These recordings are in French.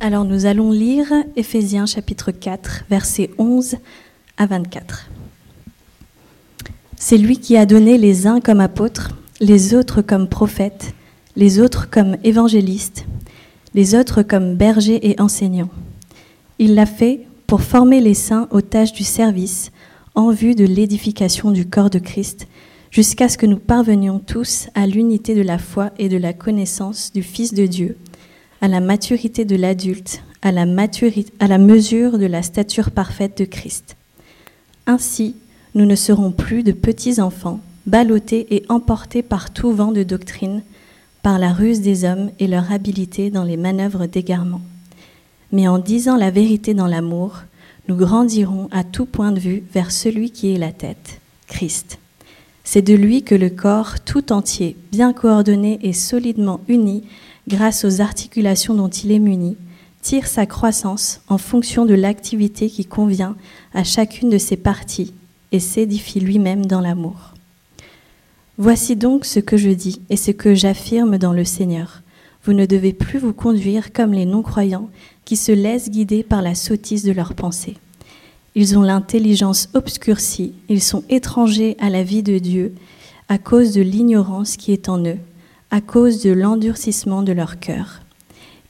Alors nous allons lire Éphésiens chapitre 4, versets 11 à 24. C'est lui qui a donné les uns comme apôtres, les autres comme prophètes, les autres comme évangélistes, les autres comme bergers et enseignants. Il l'a fait pour former les saints aux tâches du service en vue de l'édification du corps de Christ, jusqu'à ce que nous parvenions tous à l'unité de la foi et de la connaissance du Fils de Dieu, à la maturité de l'adulte, à la, mesure de la stature parfaite de Christ. Ainsi, nous ne serons plus de petits enfants, ballottés et emportés par tout vent de doctrine, par la ruse des hommes et leur habileté dans les manœuvres d'égarement. Mais en disant la vérité dans l'amour, nous grandirons à tout point de vue vers celui qui est la tête, Christ. C'est de lui que le corps tout entier, bien coordonné et solidement uni, grâce aux articulations dont il est muni, tire sa croissance en fonction de l'activité qui convient à chacune de ses parties et s'édifie lui-même dans l'amour. Voici donc ce que je dis et ce que j'affirme dans le Seigneur. Vous ne devez plus vous conduire comme les non-croyants qui se laissent guider par la sottise de leurs pensées. Ils ont l'intelligence obscurcie, ils sont étrangers à la vie de Dieu à cause de l'ignorance qui est en eux, à cause de l'endurcissement de leur cœur.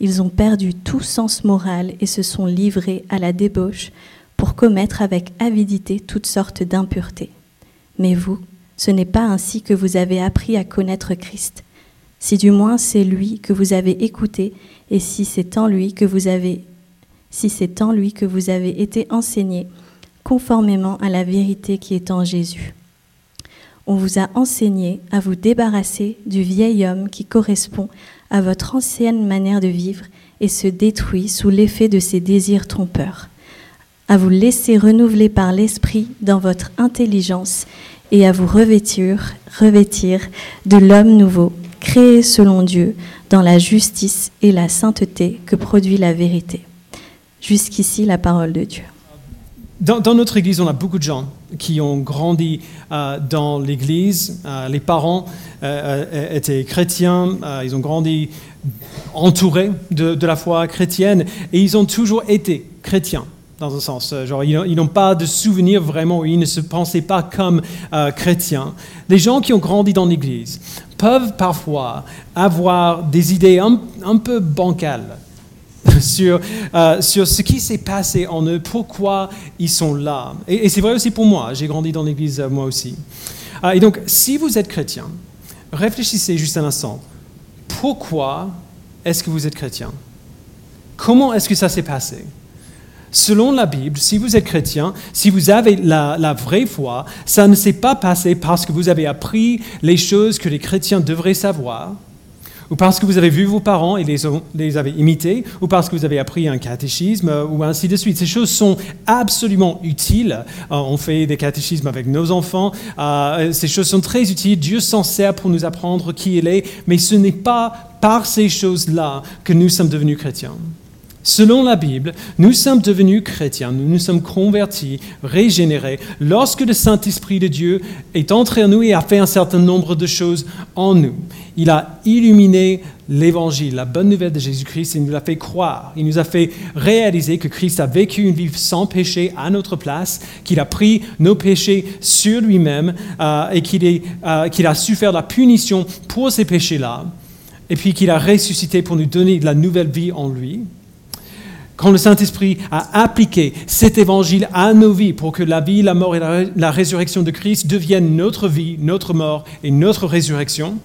Ils ont perdu tout sens moral et se sont livrés à la débauche pour commettre avec avidité toutes sortes d'impuretés. Mais vous, ce n'est pas ainsi que vous avez appris à connaître Christ. Si du moins c'est lui que vous avez écouté et si c'est en lui que vous avez si c'est en lui que vous avez été enseigné conformément à la vérité qui est en Jésus. On vous a enseigné à vous débarrasser du vieil homme qui correspond à votre ancienne manière de vivre et se détruit sous l'effet de ses désirs trompeurs, à vous laisser renouveler par l'Esprit dans votre intelligence et à vous revêtir, revêtir de l'homme nouveau, créé selon Dieu, dans la justice et la sainteté que produit la vérité. Jusqu'ici la parole de Dieu. Dans, notre Église, on a beaucoup de gens qui ont grandi euh, dans l'Église. Euh, les parents euh, étaient chrétiens, ils ont grandi entourés de, la foi chrétienne et ils ont toujours été chrétiens. Dans un sens, genre ils n'ont pas de souvenir vraiment, ils ne se pensaient pas comme chrétiens. Les gens qui ont grandi dans l'Église peuvent parfois avoir des idées un peu bancales sur, euh, sur ce qui s'est passé en eux, pourquoi ils sont là. Et, c'est vrai aussi pour moi, j'ai grandi dans l'Église euh, moi aussi. Euh, et donc, si vous êtes chrétien, réfléchissez juste un instant. Pourquoi est-ce que vous êtes chrétien? Comment est-ce que ça s'est passé? Selon la Bible, si vous êtes chrétien, si vous avez la, vraie foi, ça ne s'est pas passé parce que vous avez appris les choses que les chrétiens devraient savoir, ou parce que vous avez vu vos parents et les, avez imités, ou parce que vous avez appris un catéchisme, ou ainsi de suite. Ces choses sont absolument utiles. Euh, on fait des catéchismes avec nos enfants. Euh, ces choses sont très utiles. Dieu s'en sert pour nous apprendre qui il est, mais ce n'est pas par ces choses-là que nous sommes devenus chrétiens. Selon la Bible, nous sommes devenus chrétiens, nous nous sommes convertis, régénérés, lorsque le Saint-Esprit de Dieu est entré en nous et a fait un certain nombre de choses en nous. Il a illuminé l'évangile, la bonne nouvelle de Jésus-Christ, il nous l'a fait croire. Il nous a fait réaliser que Christ a vécu une vie sans péché à notre place, qu'il a pris nos péchés sur lui-même euh, et euh, qu'il a su faire la punition pour ces péchés-là, et puis qu'il a ressuscité pour nous donner de la nouvelle vie en lui quand le Saint-Esprit a appliqué cet évangile à nos vies pour que la vie, la mort et la, résurrection de Christ deviennent notre vie, notre mort et notre résurrection,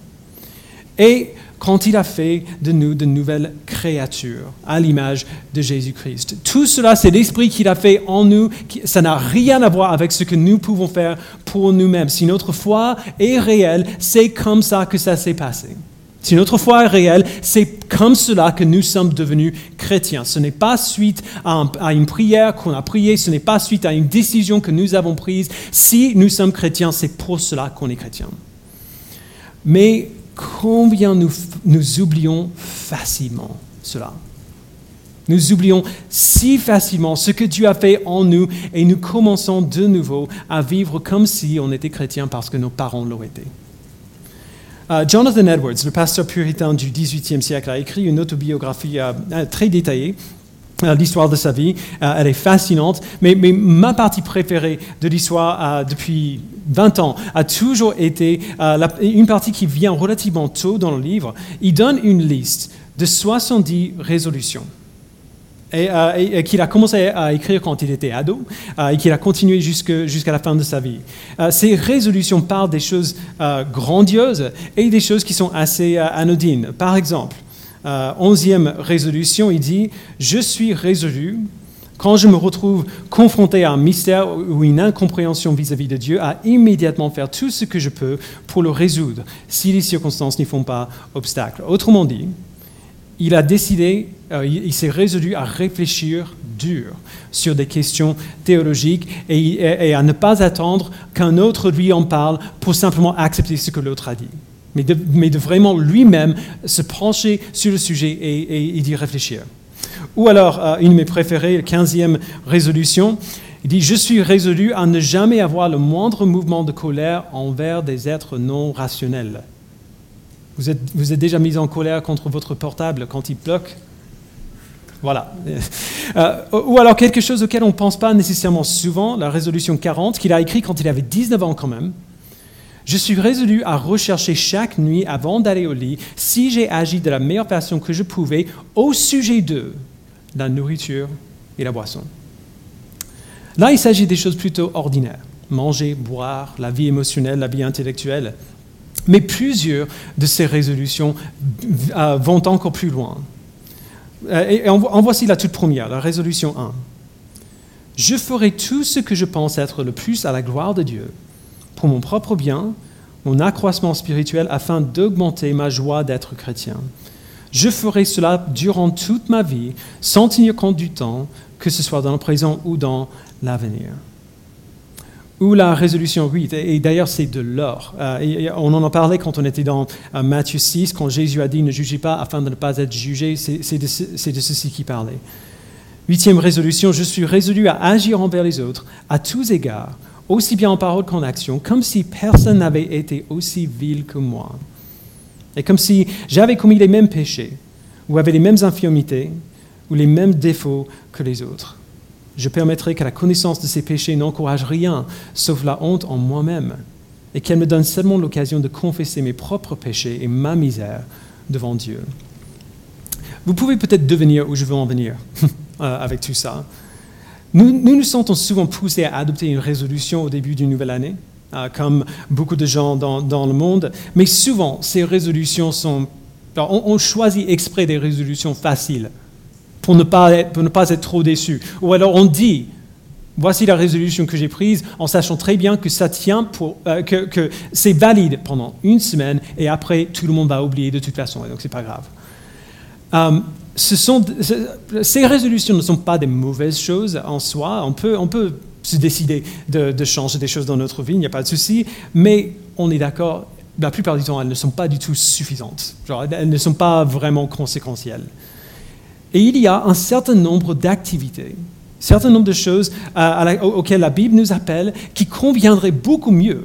et quand il a fait de nous de nouvelles créatures à l'image de Jésus-Christ. Tout cela, c'est l'Esprit qu'il a fait en nous. Ça n'a rien à voir avec ce que nous pouvons faire pour nous-mêmes. Si notre foi est réelle, c'est comme ça que ça s'est passé. Si notre foi est réelle, c'est comme cela que nous sommes devenus chrétiens. Ce n'est pas suite à, une prière qu'on a priée, ce n'est pas suite à une décision que nous avons prise. Si nous sommes chrétiens, c'est pour cela qu'on est chrétien. Mais combien nous, nous oublions facilement cela? Nous oublions si facilement ce que Dieu a fait en nous et nous commençons de nouveau à vivre comme si on était chrétien parce que nos parents l'ont été. Euh, Jonathan Edwards, le pasteur puritain du XVIIIe siècle, a écrit une autobiographie euh, euh, très détaillée. L'histoire de sa vie, elle est fascinante, mais, ma partie préférée de l'histoire depuis 20 ans a toujours été une partie qui vient relativement tôt dans le livre. Il donne une liste de 70 résolutions et, euh, et- qu'il a commencé à écrire quand il était ado euh, et qu'il a continué jusqu'à la fin de sa vie. Euh, ces résolutions parlent des choses euh, grandioses et des choses qui sont assez euh, anodines. Par exemple, euh, onzième résolution, il dit Je suis résolu quand je me retrouve confronté à un mystère ou une incompréhension vis-à-vis de Dieu, à immédiatement faire tout ce que je peux pour le résoudre, si les circonstances n'y font pas obstacle. Autrement dit, il a décidé, euh, il, s'est résolu à réfléchir dur sur des questions théologiques et, à ne pas attendre qu'un autre lui en parle pour simplement accepter ce que l'autre a dit. Mais de, vraiment lui-même se pencher sur le sujet et, et- et d'y réfléchir. Ou alors, euh, une de mes préférées, la 15e résolution, il dit Je suis résolu à ne jamais avoir le moindre mouvement de colère envers des êtres non rationnels. Vous êtes, vous êtes déjà mis en colère contre votre portable quand il bloque Voilà. Euh, ou alors quelque chose auquel on ne pense pas nécessairement souvent, la résolution 40, qu'il a écrit quand il avait 19 ans quand même. Je suis résolu à rechercher chaque nuit avant d'aller au lit si j'ai agi de la meilleure façon que je pouvais au sujet de la nourriture et la boisson. Là, il s'agit des choses plutôt ordinaires. Manger, boire, la vie émotionnelle, la vie intellectuelle. Mais plusieurs de ces résolutions euh, vont encore plus loin. Euh, Et en, en voici la toute première, la résolution 1. Je ferai tout ce que je pense être le plus à la gloire de Dieu, pour mon propre bien, mon accroissement spirituel, afin d'augmenter ma joie d'être chrétien. Je ferai cela durant toute ma vie, sans tenir compte du temps, que ce soit dans le présent ou dans l'avenir. Ou la résolution 8, et d'ailleurs c'est de l'or. Euh, on en a parlé quand on était dans euh, Matthieu 6, quand Jésus a dit ne jugez pas afin de ne pas être jugé, c'est de ceci qu'il parlait. Huitième résolution, je suis résolu à agir envers les autres à tous égards, aussi bien en parole qu'en action, comme si personne n'avait été aussi vil que moi. Et comme si j'avais commis les mêmes péchés, ou avait les mêmes infirmités, ou les mêmes défauts que les autres. Je permettrai que la connaissance de ces péchés n'encourage rien, sauf la honte en moi-même, et qu'elle me donne seulement l'occasion de confesser mes propres péchés et ma misère devant Dieu. Vous pouvez peut-être devenir où je veux en venir euh, avec tout ça. Nous, nous sentons souvent poussés à adopter une résolution au début d'une nouvelle année, euh, comme beaucoup de gens dans, le monde, mais souvent ces résolutions sont... on choisit exprès des résolutions faciles pour ne pas être, pour ne pas être trop déçu. Ou alors on dit, voici la résolution que j'ai prise en sachant très bien que ça tient euh, que, c'est valide pendant une semaine et après tout le monde va oublier de toute façon, et donc c'est pas grave. Euh, ces résolutions ne sont pas des mauvaises choses en soi. On peut, on peut se décider de, changer des choses dans notre vie, il n'y a pas de souci, mais on est d'accord, la plupart du temps, elles ne sont pas du tout suffisantes. Elles ne sont pas vraiment conséquentielles. Et il y a un certain nombre d'activités, un certain nombre de choses euh, auxquelles la Bible nous appelle qui conviendraient beaucoup mieux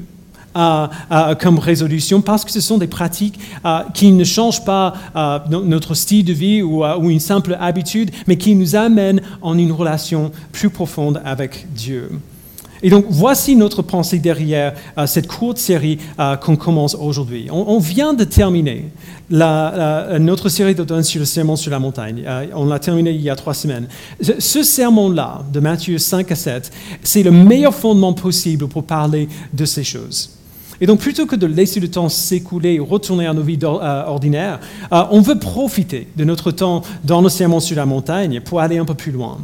comme résolution parce que ce sont des pratiques euh, qui ne changent pas euh, no- notre style de vie ou une simple habitude, mais qui nous amènent en une relation plus profonde avec Dieu. Et donc, voici notre pensée derrière euh, cette courte série euh, qu'on commence aujourd'hui. On, vient de terminer notre série d'automne sur le sermon sur la montagne. Euh, on l'a terminé il y a trois semaines. Ce, ce sermon-là, de Matthieu 5 à 7, c'est le meilleur fondement possible pour parler de ces choses. Et donc, plutôt que de laisser le temps s'écouler et retourner à nos vies ordinaires, on veut profiter de notre temps dans le sermon sur la montagne pour aller un peu plus loin.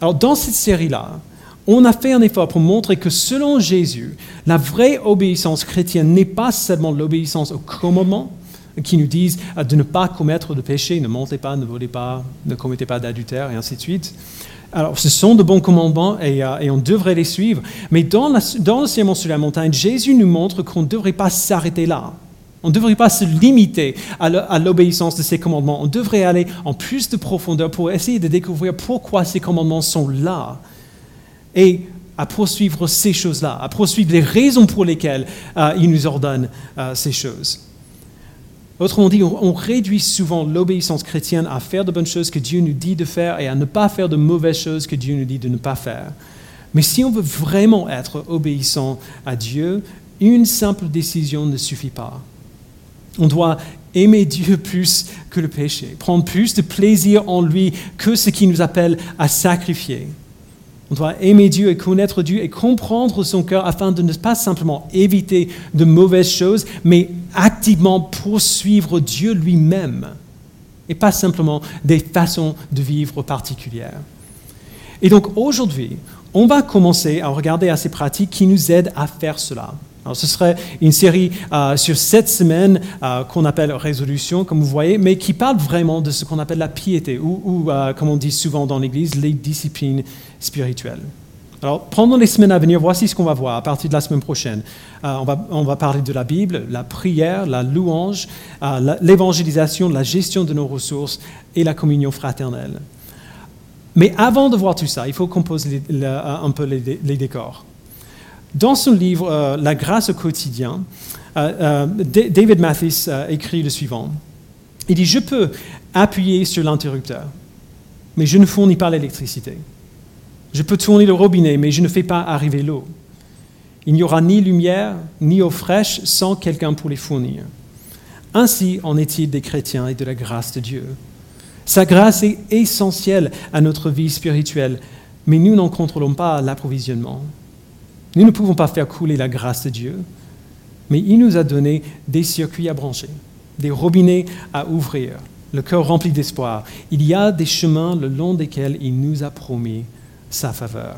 Alors, dans cette série-là, on a fait un effort pour montrer que selon Jésus, la vraie obéissance chrétienne n'est pas seulement l'obéissance aux commandements qui nous disent euh, de ne pas commettre de péché, ne mentez pas, ne volez pas, ne commettez pas d'adultère, et ainsi de suite. Alors, ce sont de bons commandements et, euh, on devrait les suivre, mais dans, dans le sermon sur la montagne, Jésus nous montre qu'on ne devrait pas s'arrêter là. On ne devrait pas se limiter à l'obéissance de ces commandements. On devrait aller en plus de profondeur pour essayer de découvrir pourquoi ces commandements sont là et à poursuivre ces choses-là, à poursuivre les raisons pour lesquelles euh, il nous ordonne euh, ces choses. Autrement dit, on, réduit souvent l'obéissance chrétienne à faire de bonnes choses que Dieu nous dit de faire et à ne pas faire de mauvaises choses que Dieu nous dit de ne pas faire. Mais si on veut vraiment être obéissant à Dieu, une simple décision ne suffit pas. On doit aimer Dieu plus que le péché, prendre plus de plaisir en lui que ce qui nous appelle à sacrifier. On doit aimer Dieu et connaître Dieu et comprendre son cœur afin de ne pas simplement éviter de mauvaises choses, mais activement poursuivre Dieu lui-même et pas simplement des façons de vivre particulières. Et donc aujourd'hui, on va commencer à regarder à ces pratiques qui nous aident à faire cela. Alors, ce serait une série euh, sur sept semaines euh, qu'on appelle résolution, comme vous voyez, mais qui parle vraiment de ce qu'on appelle la piété, ou, euh, comme on dit souvent dans l'Église, les disciplines spirituelles. Alors, pendant les semaines à venir, voici ce qu'on va voir à partir de la semaine prochaine. on, va, on, va, parler de la Bible, la prière, la louange, l'évangélisation, la gestion de nos ressources et la communion fraternelle. Mais avant de voir tout ça, il faut qu'on pose un peu les décors. Dans son livre euh, La grâce au quotidien, euh, euh, David Mathis écrit le suivant. Il dit, je peux appuyer sur l'interrupteur, mais je ne fournis pas l'électricité. Je peux tourner le robinet, mais je ne fais pas arriver l'eau. Il n'y aura ni lumière, ni eau fraîche sans quelqu'un pour les fournir. Ainsi en est-il des chrétiens et de la grâce de Dieu. Sa grâce est essentielle à notre vie spirituelle, mais nous n'en contrôlons pas l'approvisionnement. Nous ne pouvons pas faire couler la grâce de Dieu, mais il nous a donné des circuits à brancher, des robinets à ouvrir, le cœur rempli d'espoir. Il y a des chemins le long desquels il nous a promis sa faveur.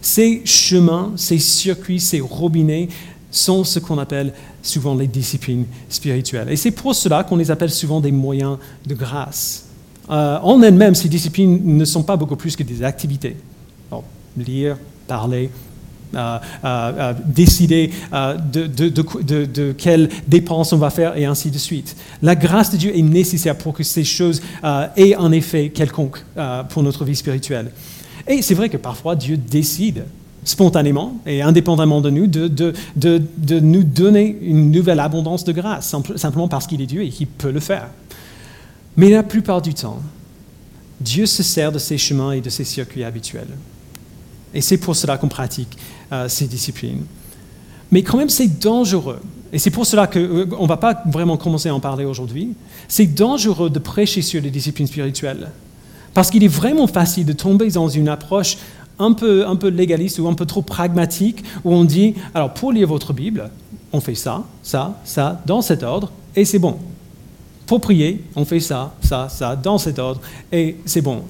Ces chemins, ces circuits, ces robinets sont ce qu'on appelle souvent les disciplines spirituelles. Et c'est pour cela qu'on les appelle souvent des moyens de grâce. Euh, en elles-mêmes, ces disciplines ne sont pas beaucoup plus que des activités. lire, parler, décider de, de, de, quelles dépenses on va faire et ainsi de suite. La grâce de Dieu est nécessaire pour que ces choses euh, aient un effet quelconque euh, pour notre vie spirituelle. Et c'est vrai que parfois Dieu décide spontanément et indépendamment de nous de, de nous donner une nouvelle abondance de grâce, simplement parce qu'il est Dieu et qu'il peut le faire. Mais la plupart du temps, Dieu se sert de ses chemins et de ses circuits habituels. Et c'est pour cela qu'on pratique euh, ces disciplines. Mais quand même, c'est dangereux. Et c'est pour cela qu'on euh, ne va pas vraiment commencer à en parler aujourd'hui. C'est dangereux de prêcher sur les disciplines spirituelles. Parce qu'il est vraiment facile de tomber dans une approche un peu, un peu légaliste ou un peu trop pragmatique, où on dit, alors pour lire votre Bible, on fait ça, ça, ça, dans cet ordre, et c'est bon. Pour prier, on fait ça, ça, ça, dans cet ordre, et c'est bon.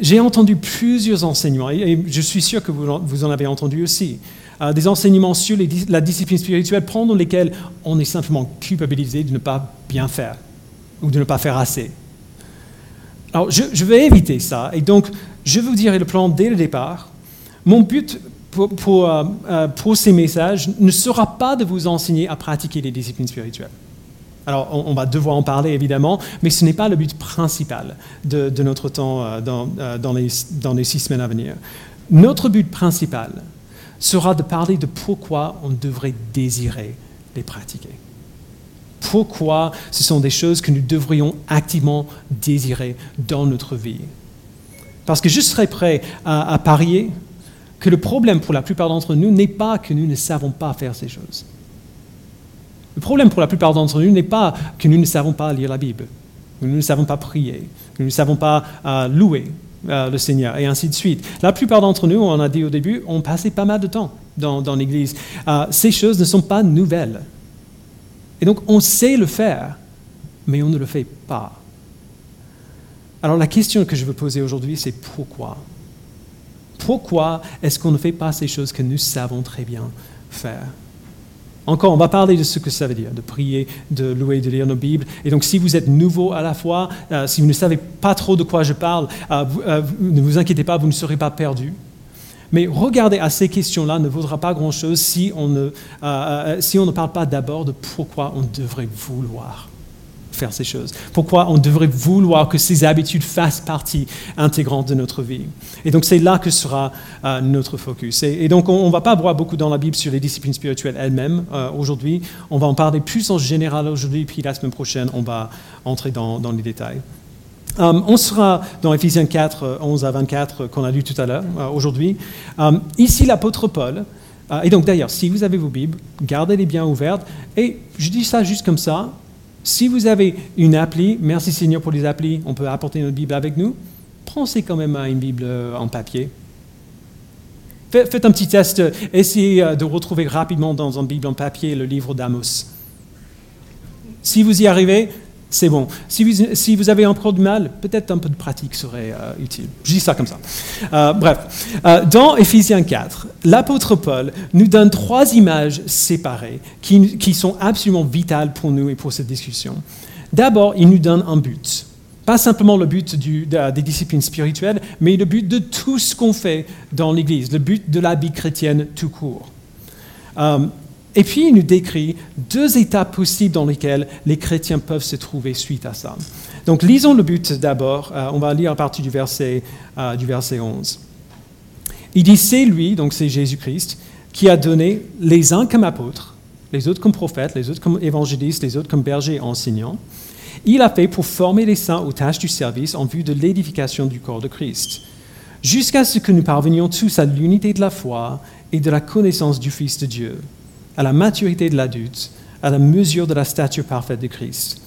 J'ai entendu plusieurs enseignements, et je suis sûr que vous en avez entendu aussi, euh, des enseignements sur la discipline spirituelle pendant lesquels on est simplement culpabilisé de ne pas bien faire ou de ne pas faire assez. Alors, je, vais éviter ça, et donc je vous dirai le plan dès le départ. Mon but pour, euh, euh, pour ces messages ne sera pas de vous enseigner à pratiquer les disciplines spirituelles. Alors, on, va devoir en parler évidemment, mais ce n'est pas le but principal de, notre temps euh, euh, dans, les, six semaines à venir. Notre but principal sera de parler de pourquoi on devrait désirer les pratiquer. Pourquoi ce sont des choses que nous devrions activement désirer dans notre vie. Parce que je serais prêt à parier que le problème pour la plupart d'entre nous n'est pas que nous ne savons pas faire ces choses. Le problème pour la plupart d'entre nous n'est pas que nous ne savons pas lire la Bible, que nous ne savons pas prier, que nous ne savons pas euh, louer euh, le Seigneur, et ainsi de suite. La plupart d'entre nous, on a dit au début, ont passé pas mal de temps dans, l'Église. Euh, ces choses ne sont pas nouvelles. Et donc, on sait le faire, mais on ne le fait pas. Alors, la question que je veux poser aujourd'hui, c'est pourquoi? Pourquoi est-ce qu'on ne fait pas ces choses que nous savons très bien faire? Encore, on va parler de ce que ça veut dire, de prier, de louer, de lire nos Bibles. Et donc, si vous êtes nouveau à la foi, euh, si vous ne savez pas trop de quoi je parle, euh, euh, ne vous inquiétez pas, vous ne serez pas perdu. Mais regardez à ces questions-là ne vaudra pas grand-chose si, si on ne parle pas d'abord de pourquoi on devrait vouloir ces choses Pourquoi on devrait vouloir que ces habitudes fassent partie intégrante de notre vie Et donc c'est là que sera euh, notre focus. Et, donc on ne va pas voir beaucoup dans la Bible sur les disciplines spirituelles elles-mêmes euh, aujourd'hui. On va en parler plus en général aujourd'hui, puis la semaine prochaine on va entrer dans, les détails. Euh, on sera dans Ephésiens 4, 11 à 24 qu'on a lu tout à l'heure, aujourd'hui. ici, l'apôtre Paul et donc d'ailleurs, si vous avez vos Bibles, gardez-les bien ouvertes. Et je dis ça juste comme ça. Si vous avez une appli, merci Seigneur pour les applis, on peut apporter notre Bible avec nous. Pensez quand même à une Bible euh, en papier. Faites un petit test, essayez euh, de retrouver rapidement dans une Bible en papier le livre d'Amos. Si vous y arrivez, c'est bon. Si vous, avez encore du mal, peut-être un peu de pratique serait euh, utile. Je dis ça comme ça. Euh, bref, euh, dans Ephésiens 4, l'apôtre Paul nous donne trois images séparées qui, sont absolument vitales pour nous et pour cette discussion. D'abord, il nous donne un but. Pas simplement le but des disciplines spirituelles, mais le but de tout ce qu'on fait dans l'Église, le but de la vie chrétienne tout court. Et puis il nous décrit deux étapes possibles dans lesquelles les chrétiens peuvent se trouver suite à ça. Donc lisons le but d'abord. Euh, on va lire à partir du verset, euh, du verset 11. Il dit, c'est lui, donc c'est Jésus-Christ, qui a donné les uns comme apôtres, les autres comme prophètes, les autres comme évangélistes, les autres comme bergers et enseignants. Il a fait pour former les saints aux tâches du service en vue de l'édification du corps de Christ, jusqu'à ce que nous parvenions tous à l'unité de la foi et de la connaissance du Fils de Dieu à la maturité de l'adulte, à la mesure de la stature parfaite de Christ.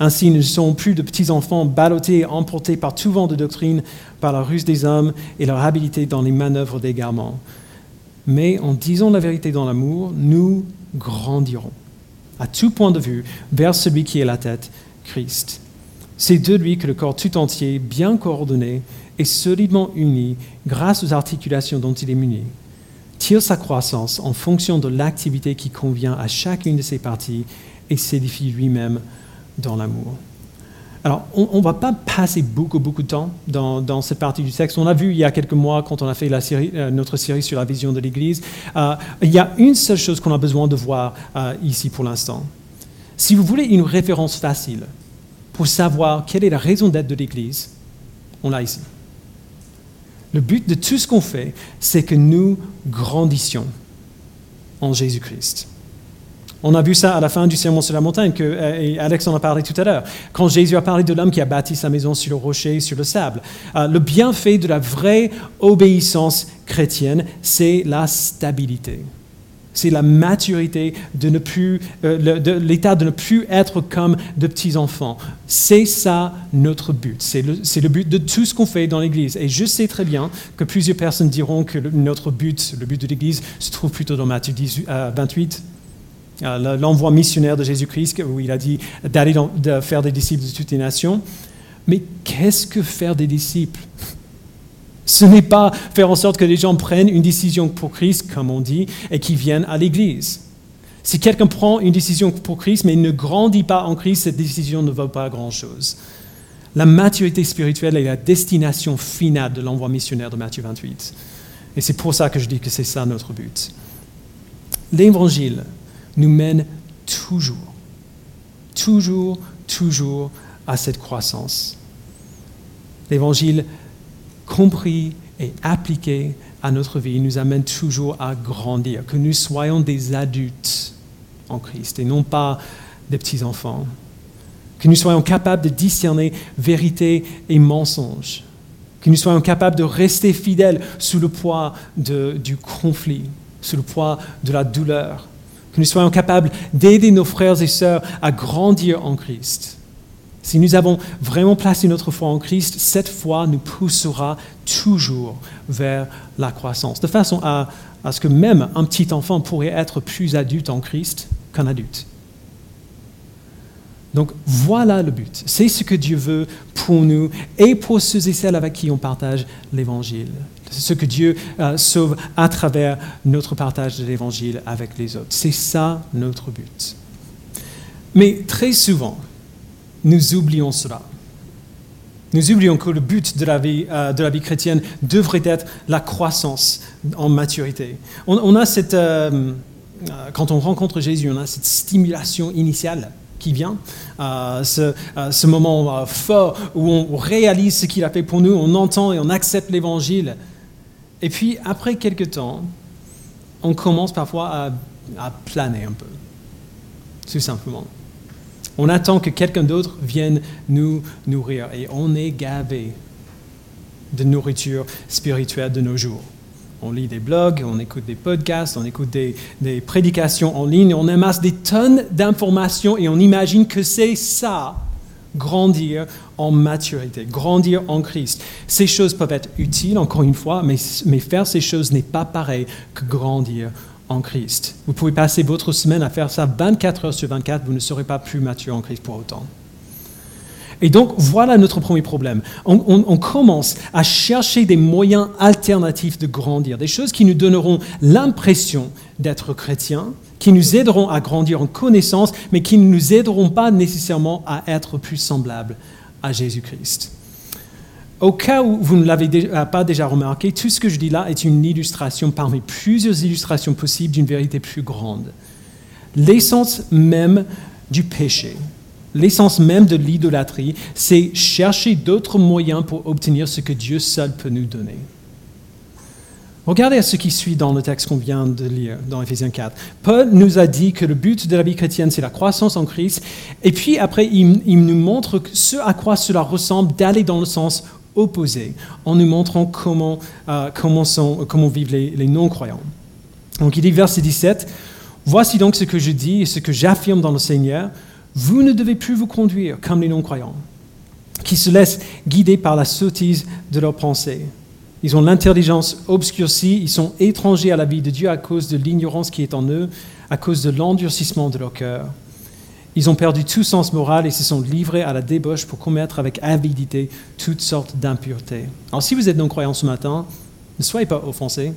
Ainsi, nous ne sommes plus de petits enfants ballottés emportés par tout vent de doctrine, par la ruse des hommes et leur habileté dans les manœuvres d'égarement. Mais en disant la vérité dans l'amour, nous grandirons, à tout point de vue, vers celui qui est la tête, Christ. C'est de lui que le corps tout entier, bien coordonné et solidement uni, grâce aux articulations dont il est muni, tire sa croissance en fonction de l'activité qui convient à chacune de ses parties et s'édifie lui-même dans l'amour. Alors, on ne va pas passer beaucoup, beaucoup de temps dans, cette partie du texte. On a vu il y a quelques mois, quand on a fait euh, notre série sur la vision de l'Église, euh, il y a une seule chose qu'on a besoin de voir euh, ici pour l'instant. Si vous voulez une référence facile pour savoir quelle est la raison d'être de l'Église, on l'a ici. Le but de tout ce qu'on fait, c'est que nous grandissions en Jésus-Christ. On a vu ça à la fin du sermon sur la montagne, que, euh, et Alex en a parlé tout à l'heure, quand Jésus a parlé de l'homme qui a bâti sa maison sur le rocher, sur le sable. Euh, le bienfait de la vraie obéissance chrétienne, c'est la stabilité. C'est la maturité de ne plus, euh, l'état de ne plus être comme de petits enfants. C'est ça notre but. C'est le, but de tout ce qu'on fait dans l'Église. Et je sais très bien que plusieurs personnes diront que notre but, le but de l'Église, se trouve plutôt dans Matthieu 28, euh, euh, l'envoi missionnaire de Jésus-Christ, où il a dit d'aller faire des disciples de toutes les nations. Mais qu'est-ce que faire des disciples? Ce n'est pas faire en sorte que les gens prennent une décision pour Christ, comme on dit, et qu'ils viennent à l'Église. Si quelqu'un prend une décision pour Christ, mais ne grandit pas en Christ, cette décision ne vaut pas grand-chose. La maturité spirituelle est la destination finale de l'envoi missionnaire de Matthieu 28. Et c'est pour ça que je dis que c'est ça notre but. L'Évangile nous mène toujours, toujours, toujours à cette croissance. L'Évangile compris et appliqué à notre vie nous amène toujours à grandir, que nous soyons des adultes en Christ et non pas des petits-enfants, que nous soyons capables de discerner vérité et mensonge, que nous soyons capables de rester fidèles sous le poids du conflit, sous le poids de la douleur, que nous soyons capables d'aider nos frères et sœurs à grandir en Christ si nous avons vraiment placé notre foi en Christ, cette foi nous poussera toujours vers la croissance, de façon à, ce que même un petit enfant pourrait être plus adulte en Christ qu'un adulte. Donc voilà le but. C'est ce que Dieu veut pour nous et pour ceux et celles avec qui on partage l'Évangile. C'est ce que Dieu euh, sauve à travers notre partage de l'Évangile avec les autres. C'est ça notre but. Mais très souvent, nous oublions cela. Nous oublions que le but de la vie, euh, de la vie chrétienne devrait être la croissance en maturité. On, a cette, euh, euh, quand on rencontre Jésus, on a cette stimulation initiale qui vient, ce, moment fort où on réalise ce qu'il a fait pour nous, on entend et on accepte l'évangile. Et puis, après quelques temps, on commence parfois à planer un peu, tout simplement. On attend que quelqu'un d'autre vienne nous nourrir et on est gavé de nourriture spirituelle de nos jours. On lit des blogs, on écoute des podcasts, on écoute des, prédications en ligne, on amasse des tonnes d'informations et on imagine que c'est ça, grandir en maturité, grandir en Christ. Ces choses peuvent être utiles, encore une fois, mais, faire ces choses n'est pas pareil que grandir en Christ. Vous pouvez passer votre semaine à faire ça 24 heures sur 24, vous ne serez pas plus mature en Christ pour autant. Et donc, voilà notre premier problème. On, commence à chercher des moyens alternatifs de grandir, des choses qui nous donneront l'impression d'être chrétiens, qui nous aideront à grandir en connaissance, mais qui ne nous aideront pas nécessairement à être plus semblables à Jésus-Christ. Au cas où vous ne l'avez pas déjà remarqué, tout ce que je dis là est une illustration parmi plusieurs illustrations possibles d'une vérité plus grande. L'essence même du péché, L'essence même de l'idolâtrie, c'est chercher d'autres moyens pour obtenir ce que Dieu seul peut nous donner. Regardez ce qui suit dans le texte qu'on vient de lire dans Ephésiens 4. Paul nous a dit que le but de la vie chrétienne, c'est la croissance en Christ. Et puis après, il, nous montre ce à quoi cela ressemble d'aller dans le sens opposé, en nous montrant comment, euh, comment, vivent les, les non-croyants. Donc il dit verset 17, Voici donc ce que je dis et ce que j'affirme dans le Seigneur vous ne devez plus vous conduire comme les non-croyants, qui se laissent guider par la sottise de leurs pensées. Ils ont l'intelligence obscurcie, ils sont étrangers à la vie de Dieu à cause de l'ignorance qui est en eux, à cause de l'endurcissement de leur cœur. Ils ont perdu tout sens moral et se sont livrés à la débauche pour commettre avec avidité toutes sortes d'impuretés. Alors si vous êtes non-croyant ce matin, ne soyez pas offensés.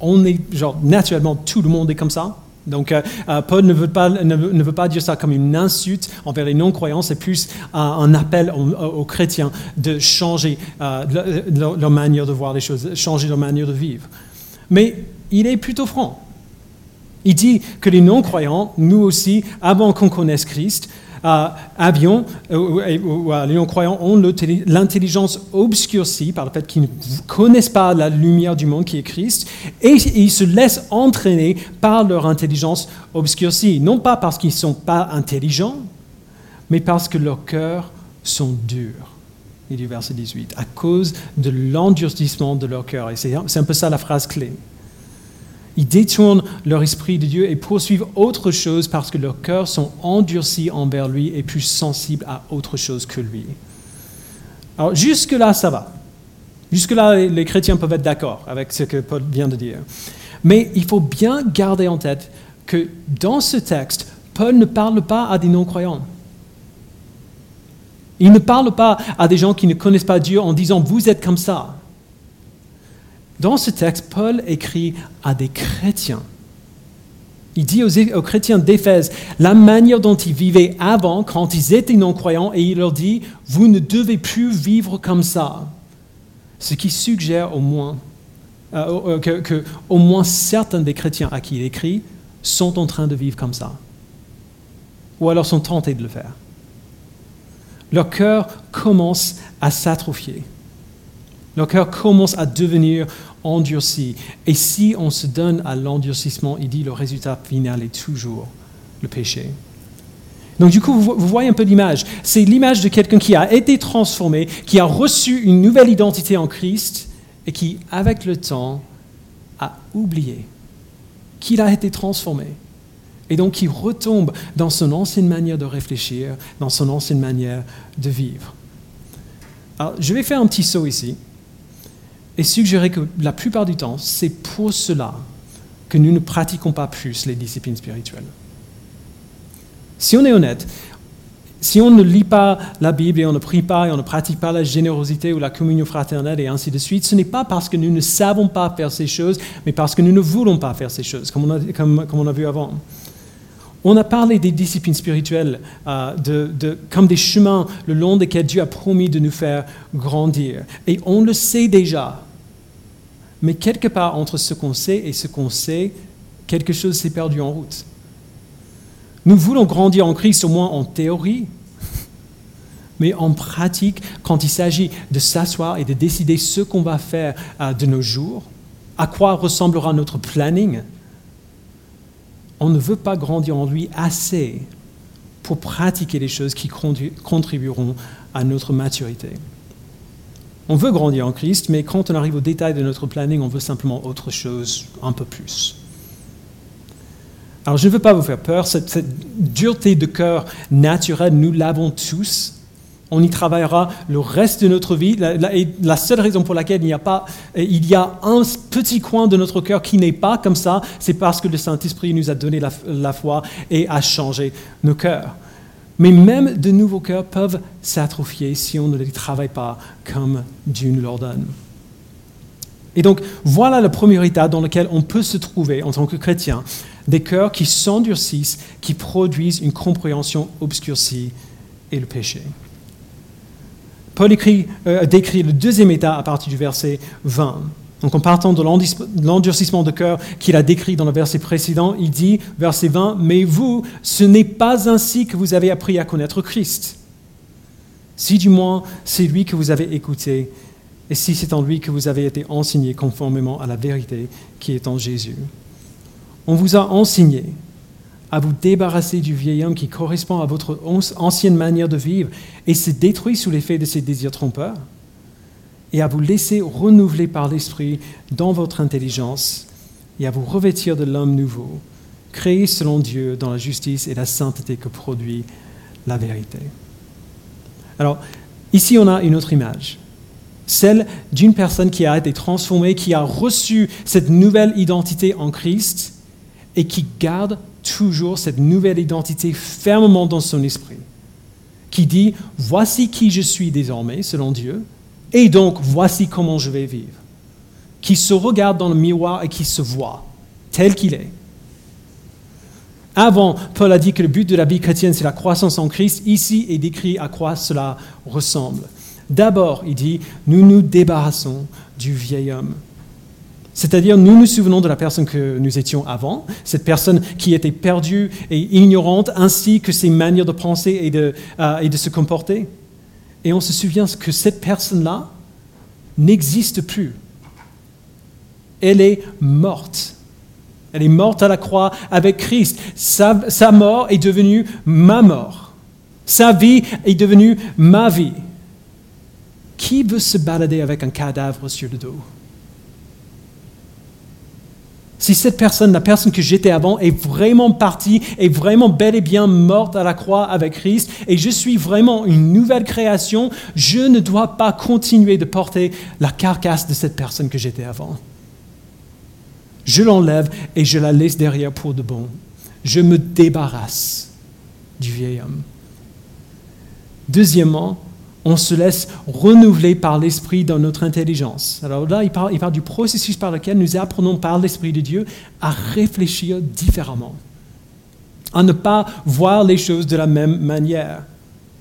On est, genre, naturellement, tout le monde est comme ça. Donc, euh, euh, Paul ne veut, pas, ne, veut, pas, dire ça comme une insulte envers les non-croyants, c'est plus un appel aux, chrétiens de changer euh, leur, manière de voir les choses, changer leur manière de vivre. Mais il est plutôt franc. Il dit que les non-croyants, nous aussi, avant qu'on connaisse Christ, avions, euh, les non-croyants ont l'intelligence obscurcie par le fait qu'ils ne connaissent pas la lumière du monde qui est Christ, et ils se laissent entraîner par leur intelligence obscurcie, non pas parce qu'ils ne sont pas intelligents, mais parce que leurs cœurs sont durs. Il dit verset 18, à cause de l'endurcissement de leur cœur. C'est un peu ça la phrase clé. Ils détournent leur esprit de Dieu et poursuivent autre chose parce que leurs cœurs sont endurcis envers lui et plus sensibles à autre chose que lui. Alors jusque-là, ça va. Jusque-là, les chrétiens peuvent être d'accord avec ce que Paul vient de dire. Mais il faut bien garder en tête que dans ce texte, Paul ne parle pas à des non-croyants. Il ne parle pas à des gens qui ne connaissent pas Dieu en disant vous êtes comme ça. Dans ce texte, Paul écrit à des chrétiens. Il dit aux, chrétiens d'Éphèse la manière dont ils vivaient avant, quand ils étaient non-croyants, et il leur dit, vous ne devez plus vivre comme ça. Ce qui suggère au moins euh, euh, que, au moins certains des chrétiens à qui il écrit sont en train de vivre comme ça. Ou alors sont tentés de le faire. Leur cœur commence à s'atrophier. Leur cœur commence à devenir endurci. Et si on se donne à l'endurcissement, il dit le résultat final est toujours le péché. Donc du coup, vous, voyez un peu l'image. C'est l'image de quelqu'un qui a été transformé, qui a reçu une nouvelle identité en Christ et qui, avec le temps, a oublié qu'il a été transformé. Et donc qui retombe dans son ancienne manière de réfléchir, dans son ancienne manière de vivre. Alors, je vais faire un petit saut ici et suggérer que la plupart du temps, c'est pour cela que nous ne pratiquons pas plus les disciplines spirituelles. Si on est honnête, si on ne lit pas la Bible et on ne prie pas et on ne pratique pas la générosité ou la communion fraternelle et ainsi de suite, ce n'est pas parce que nous ne savons pas faire ces choses, mais parce que nous ne voulons pas faire ces choses, comme on a, vu avant. On a parlé des disciplines spirituelles euh, comme des chemins le long desquels Dieu a promis de nous faire grandir. Et on le sait déjà. Mais quelque part entre ce qu'on sait et ce qu'on sait, quelque chose s'est perdu en route. Nous voulons grandir en Christ au moins en théorie, mais en pratique, quand il s'agit de s'asseoir et de décider ce qu'on va faire euh, de nos jours, à quoi ressemblera notre planning, on ne veut pas grandir en lui assez pour pratiquer les choses qui contribueront à notre maturité. On veut grandir en Christ, mais quand on arrive au détail de notre planning, on veut simplement autre chose, un peu plus. Alors je ne veux pas vous faire peur, cette, dureté de cœur naturelle, nous l'avons tous. On y travaillera le reste de notre vie. La, et la seule raison pour laquelle il, n'y a pas, il y a un petit coin de notre cœur qui n'est pas comme ça, c'est parce que le Saint-Esprit nous a donné la, foi et a changé nos cœurs. Mais même de nouveaux cœurs peuvent s'atrophier si on ne les travaille pas comme Dieu nous l'ordonne. Et donc, voilà le premier état dans lequel on peut se trouver en tant que chrétien, des cœurs qui s'endurcissent, qui produisent une compréhension obscurcie et le péché. Paul écrit, euh, décrit le deuxième état à partir du verset 20. Donc en partant de l'endurcissement de cœur qu'il a décrit dans le verset précédent, il dit, verset 20, Mais vous, ce n'est pas ainsi que vous avez appris à connaître Christ. Si du moins c'est lui que vous avez écouté, et si c'est en lui que vous avez été enseigné conformément à la vérité qui est en Jésus. On vous a enseigné à vous débarrasser du vieil homme qui correspond à votre ancienne manière de vivre et se détruit sous l'effet de ses désirs trompeurs et à vous laisser renouveler par l'Esprit dans votre intelligence et à vous revêtir de l'homme nouveau, créé selon Dieu dans la justice et la sainteté que produit la vérité. Alors, ici on a une autre image, celle d'une personne qui a été transformée, qui a reçu cette nouvelle identité en Christ et qui garde toujours cette nouvelle identité fermement dans son esprit, qui dit, voici qui je suis désormais selon Dieu, et donc, voici comment je vais vivre. Qui se regarde dans le miroir et qui se voit tel qu'il est. Avant, Paul a dit que le but de la vie chrétienne, c'est la croissance en Christ. Ici est décrit à quoi cela ressemble. D'abord, il dit, nous nous débarrassons du vieil homme. C'est-à-dire, nous nous souvenons de la personne que nous étions avant, cette personne qui était perdue et ignorante, ainsi que ses manières de penser et de, euh, se comporter et on se souvient que cette personne-là n'existe plus. Elle est morte. Elle est morte à la croix avec Christ. Sa, mort est devenue ma mort. Sa vie est devenue ma vie. Qui veut se balader avec un cadavre sur le dos? Si cette personne, la personne que j'étais avant, est vraiment partie, est vraiment bel et bien morte à la croix avec Christ, et je suis vraiment une nouvelle création, je ne dois pas continuer de porter la carcasse de cette personne que j'étais avant. Je l'enlève et je la laisse derrière pour de bon. Je me débarrasse du vieil homme. Deuxièmement, on se laisse renouveler par l'Esprit dans notre intelligence. Alors là, il parle, du processus par lequel nous apprenons par l'Esprit de Dieu à réfléchir différemment, à ne pas voir les choses de la même manière,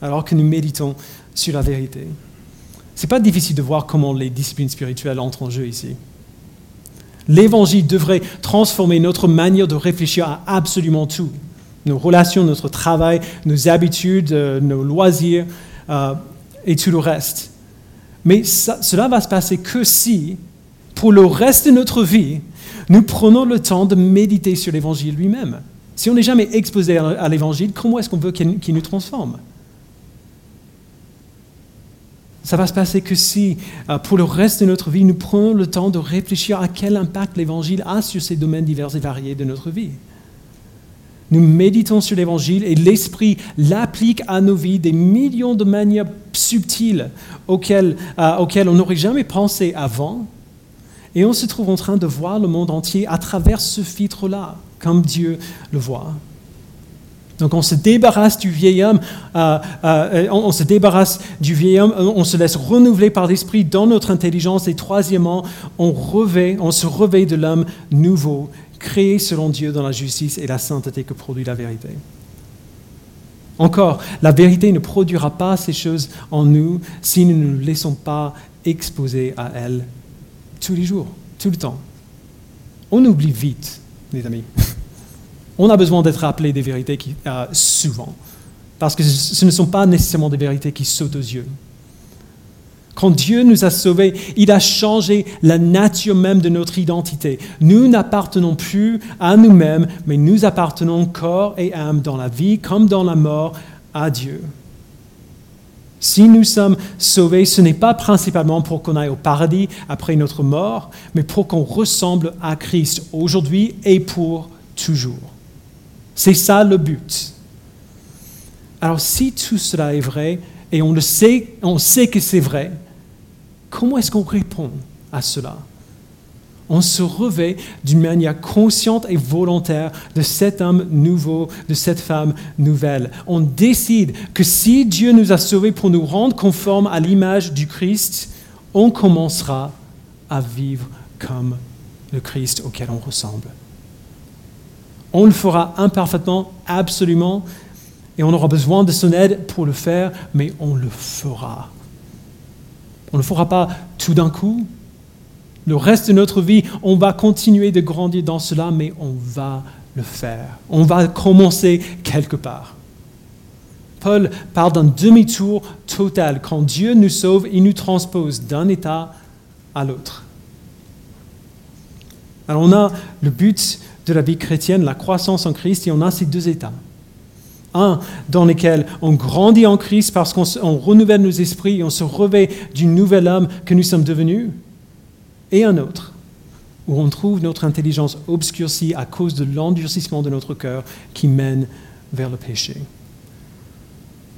alors que nous méditons sur la vérité. Ce n'est pas difficile de voir comment les disciplines spirituelles entrent en jeu ici. L'évangile devrait transformer notre manière de réfléchir à absolument tout. Nos relations, notre travail, nos habitudes, euh, nos loisirs, euh, et tout le reste. Mais cela va se passer que si, pour le reste de notre vie, nous prenons le temps de méditer sur l'Évangile lui-même. Si on n'est jamais exposé à l'Évangile, comment est-ce qu'on veut qu'il nous transforme? Ça va se passer que si, euh, pour le reste de notre vie, nous prenons le temps de réfléchir à quel impact l'Évangile a sur ces domaines divers et variés de notre vie. Nous méditons sur l'Évangile et l'Esprit l'applique à nos vies des millions de manières subtiles auxquelles, auxquelles on n'aurait jamais pensé avant. Et on se trouve en train de voir le monde entier à travers ce filtre-là, comme Dieu le voit. Donc on se débarrasse du vieil homme, euh, euh, on, se débarrasse du vieil homme, on se laisse renouveler par l'esprit dans notre intelligence et troisièmement, on se revêt de l'homme nouveau créé selon Dieu dans la justice et la sainteté que produit la vérité. Encore, la vérité ne produira pas ces choses en nous si nous ne nous laissons pas exposer à elle tous les jours, tout le temps. On oublie vite, les amis. On a besoin d'être rappelé des vérités qui, euh, souvent, parce que ce ne sont pas nécessairement des vérités qui sautent aux yeux. Quand Dieu nous a sauvés, il a changé la nature même de notre identité. Nous n'appartenons plus à nous-mêmes, mais nous appartenons corps et âme dans la vie comme dans la mort à Dieu. Si nous sommes sauvés, ce n'est pas principalement pour qu'on aille au paradis après notre mort, mais pour qu'on ressemble à Christ aujourd'hui et pour toujours. C'est ça le but. Alors si tout cela est vrai, et on le sait, on sait que c'est vrai, comment est-ce qu'on répond à cela? On se revêt d'une manière consciente et volontaire de cet homme nouveau, de cette femme nouvelle. On décide que si Dieu nous a sauvés pour nous rendre conformes à l'image du Christ, on commencera à vivre comme le Christ auquel on ressemble. On le fera imparfaitement, absolument, et on aura besoin de son aide pour le faire, mais on le fera. On ne le fera pas tout d'un coup, le reste de notre vie, on va continuer de grandir dans cela, mais on va le faire. On va commencer quelque part. Paul parle d'un demi-tour total. Quand Dieu nous sauve, il nous transpose d'un état à l'autre. Alors on a le but de la vie chrétienne, la croissance en Christ, et on a ces deux états. Un dans lequel on grandit en Christ parce qu'on renouvelle nos esprits et on se revêt du nouvel homme que nous sommes devenus et un autre où on trouve notre intelligence obscurcie à cause de l'endurcissement de notre cœur qui mène vers le péché.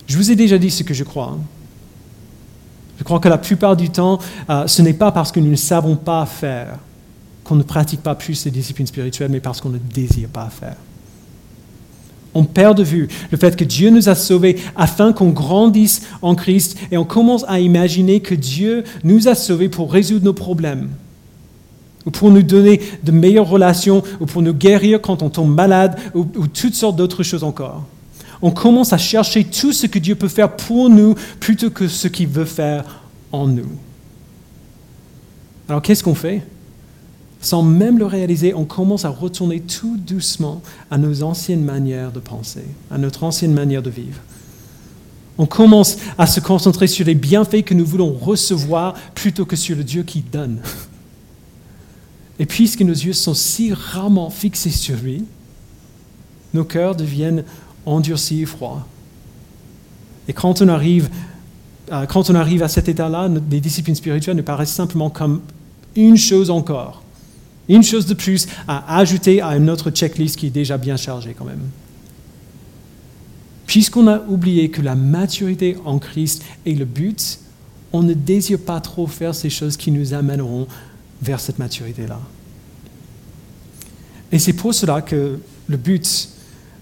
Je vous ai déjà dit ce que je crois. Je crois que la plupart du temps, euh, ce n'est pas parce que nous ne savons pas faire qu'on ne pratique pas plus ces disciplines spirituelles, mais parce qu'on ne désire pas faire. On perd de vue le fait que Dieu nous a sauvés afin qu'on grandisse en Christ et on commence à imaginer que Dieu nous a sauvés pour résoudre nos problèmes ou pour nous donner de meilleures relations, ou pour nous guérir quand on tombe malade, ou, toutes sortes d'autres choses encore. On commence à chercher tout ce que Dieu peut faire pour nous plutôt que ce qu'il veut faire en nous. Alors qu'est-ce qu'on fait? Sans même le réaliser, on commence à retourner tout doucement à nos anciennes manières de penser, à notre ancienne manière de vivre. On commence à se concentrer sur les bienfaits que nous voulons recevoir plutôt que sur le Dieu qui donne. Et puisque nos yeux sont si rarement fixés sur lui, nos cœurs deviennent endurcis et froids. Et quand on arrive, quand on arrive à cet état-là, les disciplines spirituelles nous paraissent simplement comme une chose encore, une chose de plus à ajouter à notre checklist qui est déjà bien chargée quand même. Puisqu'on a oublié que la maturité en Christ est le but, on ne désire pas trop faire ces choses qui nous amèneront vers cette maturité-là. Et c'est pour cela que le but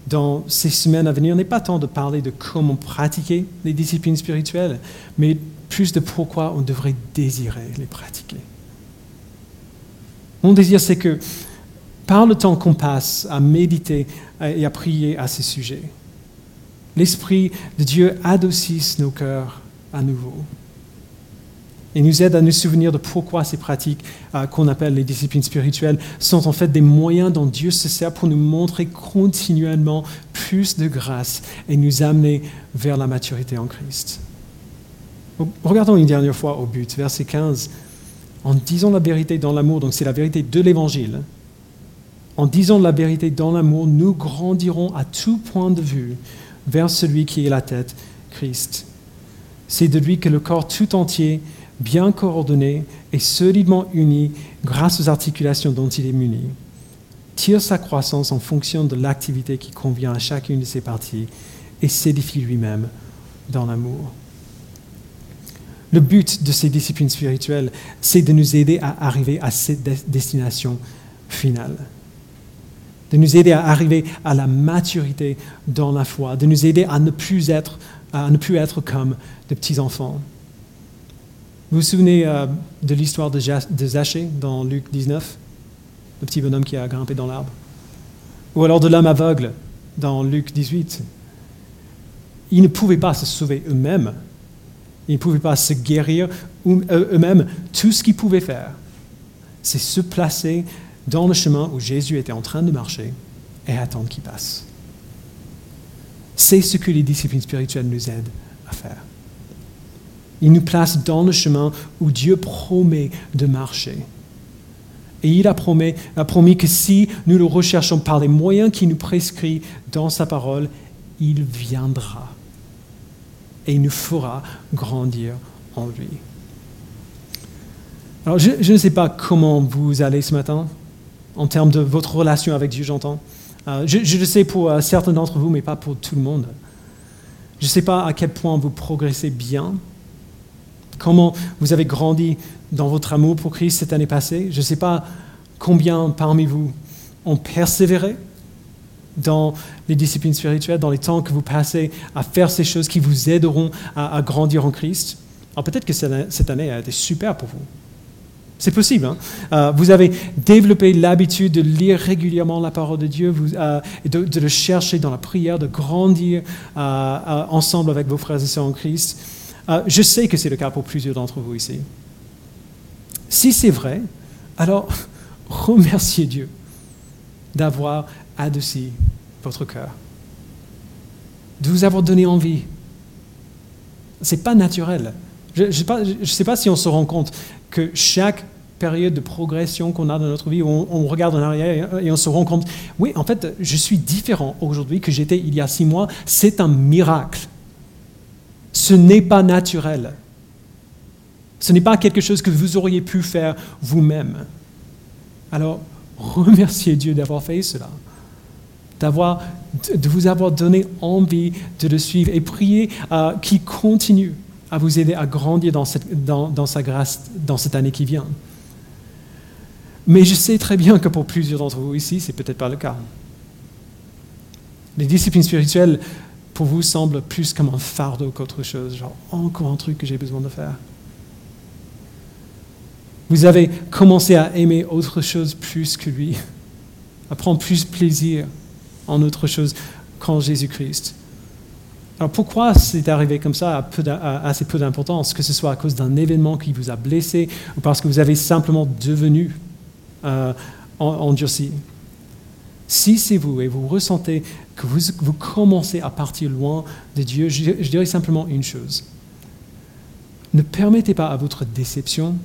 dans ces semaines à venir n'est pas tant de parler de comment pratiquer les disciplines spirituelles, mais plus de pourquoi on devrait désirer les pratiquer. Mon désir, c'est que par le temps qu'on passe à méditer et à prier à ces sujets, l'Esprit de Dieu adoucisse nos cœurs à nouveau et nous aide à nous souvenir de pourquoi ces pratiques euh, qu'on appelle les disciplines spirituelles sont en fait des moyens dont Dieu se sert pour nous montrer continuellement plus de grâce et nous amener vers la maturité en Christ. Regardons une dernière fois au but, verset 15. En disant la vérité dans l'amour, donc c'est la vérité de l'Évangile, en disant la vérité dans l'amour, nous grandirons à tout point de vue vers celui qui est la tête, Christ. C'est de lui que le corps tout entier bien coordonné et solidement uni grâce aux articulations dont il est muni, tire sa croissance en fonction de l'activité qui convient à chacune de ses parties et s'édifie lui-même dans l'amour. Le but de ces disciplines spirituelles, c'est de nous aider à arriver à cette destination finale, de nous aider à arriver à la maturité dans la foi, de nous aider à ne plus être, à ne plus être comme des petits enfants, vous vous souvenez euh, de l'histoire de, Zachée dans Luc 19, le petit bonhomme qui a grimpé dans l'arbre. Ou alors de l'homme aveugle dans Luc 18 Ils ne pouvaient pas se sauver eux-mêmes. Ils ne pouvaient pas se guérir eux-mêmes. Tout ce qu'ils pouvaient faire, c'est se placer dans le chemin où Jésus était en train de marcher et attendre qu'il passe. C'est ce que les disciplines spirituelles nous aident à faire. Ils nous placent dans le chemin où Dieu promet de marcher. Et il a promis, a promis que si nous le recherchons par les moyens qu'il nous prescrit dans sa parole, il viendra et il nous fera grandir en lui. Alors, je, ne sais pas comment vous allez ce matin, en termes de votre relation avec Dieu, j'entends. Euh, je, le sais pour euh, certains d'entre vous, mais pas pour tout le monde. Je ne sais pas à quel point vous progressez bien, comment vous avez grandi dans votre amour pour Christ cette année passée. Je ne sais pas combien parmi vous ont persévéré dans les disciplines spirituelles, dans les temps que vous passez à faire ces choses qui vous aideront à, grandir en Christ. Alors peut-être que cette année a été super pour vous. C'est possible. Hein. Euh, vous avez développé l'habitude de lire régulièrement la parole de Dieu, euh, de, le chercher dans la prière, de grandir euh, ensemble avec vos frères et sœurs en Christ. je sais que c'est le cas pour plusieurs d'entre vous ici. Si c'est vrai, alors remerciez Dieu d'avoir adouci votre cœur, de vous avoir donné envie. Ce n'est pas naturel. Je ne sais, pas si on se rend compte que chaque période de progression qu'on a dans notre vie, on, regarde en arrière et on se rend compte, oui, en fait, je suis différent aujourd'hui que j'étais il y a six mois. C'est un miracle. Ce n'est pas naturel. Ce n'est pas quelque chose que vous auriez pu faire vous-même. Alors, remerciez Dieu d'avoir fait cela d'avoir, de vous avoir donné envie de le suivre et prier euh, qu'il continue à vous aider à grandir dans, cette, dans, dans sa grâce dans cette année qui vient. Mais je sais très bien que pour plusieurs d'entre vous ici, ce n'est peut-être pas le cas. Les disciplines spirituelles, pour vous, semblent plus comme un fardeau qu'autre chose, genre encore un truc que j'ai besoin de faire. Vous avez commencé à aimer autre chose plus que lui, à prendre plus plaisir en autre chose qu'en Jésus-Christ. Alors pourquoi c'est arrivé comme ça à, assez peu d'importance, que ce soit à cause d'un événement qui vous a blessé ou parce que vous avez simplement devenu euh, endurci? Si c'est vous et vous ressentez que vous, commencez à partir loin de Dieu, je, je dirais simplement une chose. Ne permettez pas à votre déception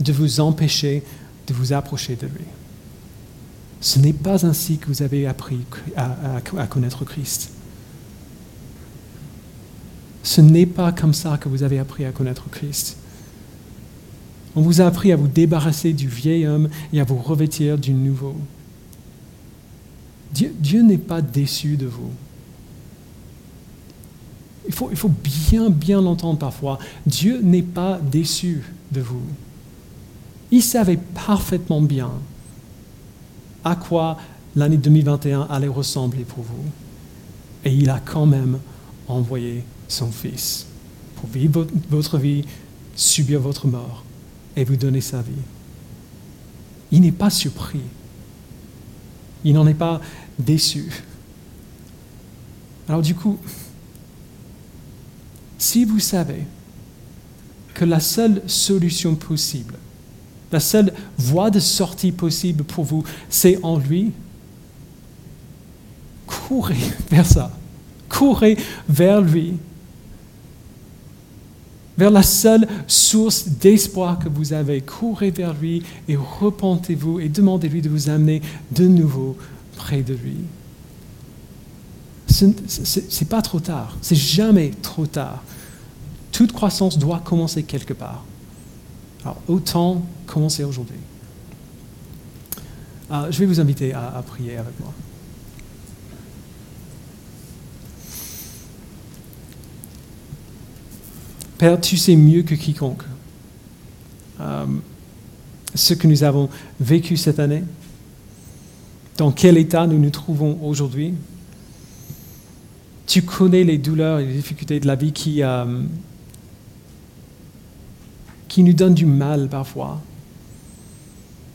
de vous empêcher de vous approcher de lui. Ce n'est pas ainsi que vous avez appris à, connaître Christ. Ce n'est pas comme ça que vous avez appris à connaître Christ. On vous a appris à vous débarrasser du vieil homme et à vous revêtir du nouveau. Dieu, n'est pas déçu de vous. Il faut, il faut bien, bien l'entendre parfois. Dieu n'est pas déçu de vous. Il savait parfaitement bien à quoi l'année 2021 allait ressembler pour vous. Et il a quand même envoyé son Fils pour vivre votre vie, subir votre mort et vous donner sa vie. Il n'est pas surpris. Il n'en est pas déçu. Alors du coup, si vous savez que la seule solution possible la seule voie de sortie possible pour vous, c'est en lui. Courez vers ça. Courez vers lui. Vers la seule source d'espoir que vous avez. Courez vers lui et repentez-vous et demandez-lui de vous amener de nouveau près de lui. Ce n'est pas trop tard. C'est jamais trop tard. Toute croissance doit commencer quelque part. Alors, autant commencer aujourd'hui. Euh, je vais vous inviter à, prier avec moi. Père, tu sais mieux que quiconque euh, ce que nous avons vécu cette année, dans quel état nous nous trouvons aujourd'hui. Tu connais les douleurs et les difficultés de la vie qui, euh, qui nous donne du mal parfois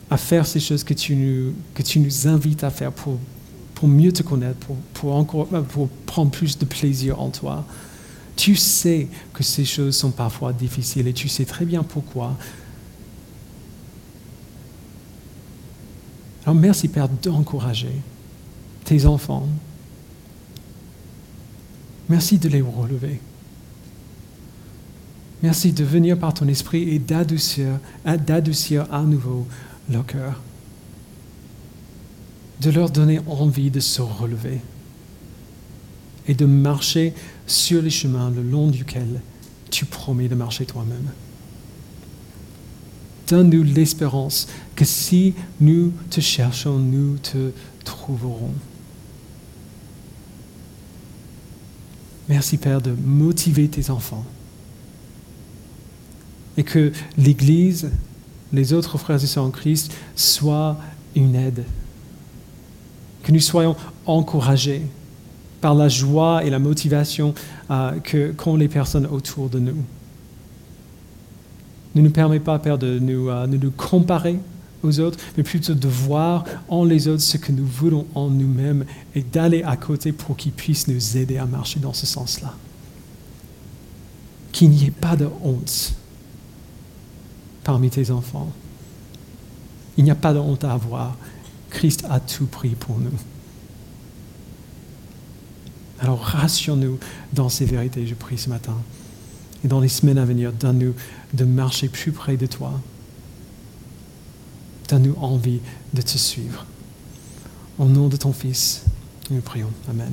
à faire ces choses que tu nous, que tu nous invites à faire pour, pour mieux te connaître, pour, pour, encore, pour prendre plus de plaisir en toi. Tu sais que ces choses sont parfois difficiles et tu sais très bien pourquoi. Alors merci Père d'encourager tes enfants. Merci de les relever. Merci de venir par ton esprit et d'adoucir, d'adoucir à nouveau leur cœur. De leur donner envie de se relever et de marcher sur les chemins le long duquel tu promets de marcher toi-même. Donne-nous l'espérance que si nous te cherchons, nous te trouverons. Merci Père de motiver tes enfants et que l'Église, les autres frères et sœurs en Christ, soient une aide. Que nous soyons encouragés par la joie et la motivation euh, que qu'ont les personnes autour de nous. Ne nous permet pas, Père, de nous, euh, de nous comparer aux autres, mais plutôt de voir en les autres ce que nous voulons en nous-mêmes et d'aller à côté pour qu'ils puissent nous aider à marcher dans ce sens-là. Qu'il n'y ait pas de honte parmi tes enfants. Il n'y a pas de honte à avoir. Christ a tout pris pour nous. Alors rassure-nous dans ces vérités, je prie ce matin. Et dans les semaines à venir, donne-nous de marcher plus près de toi. Donne-nous envie de te suivre. Au nom de ton Fils, nous prions. Amen.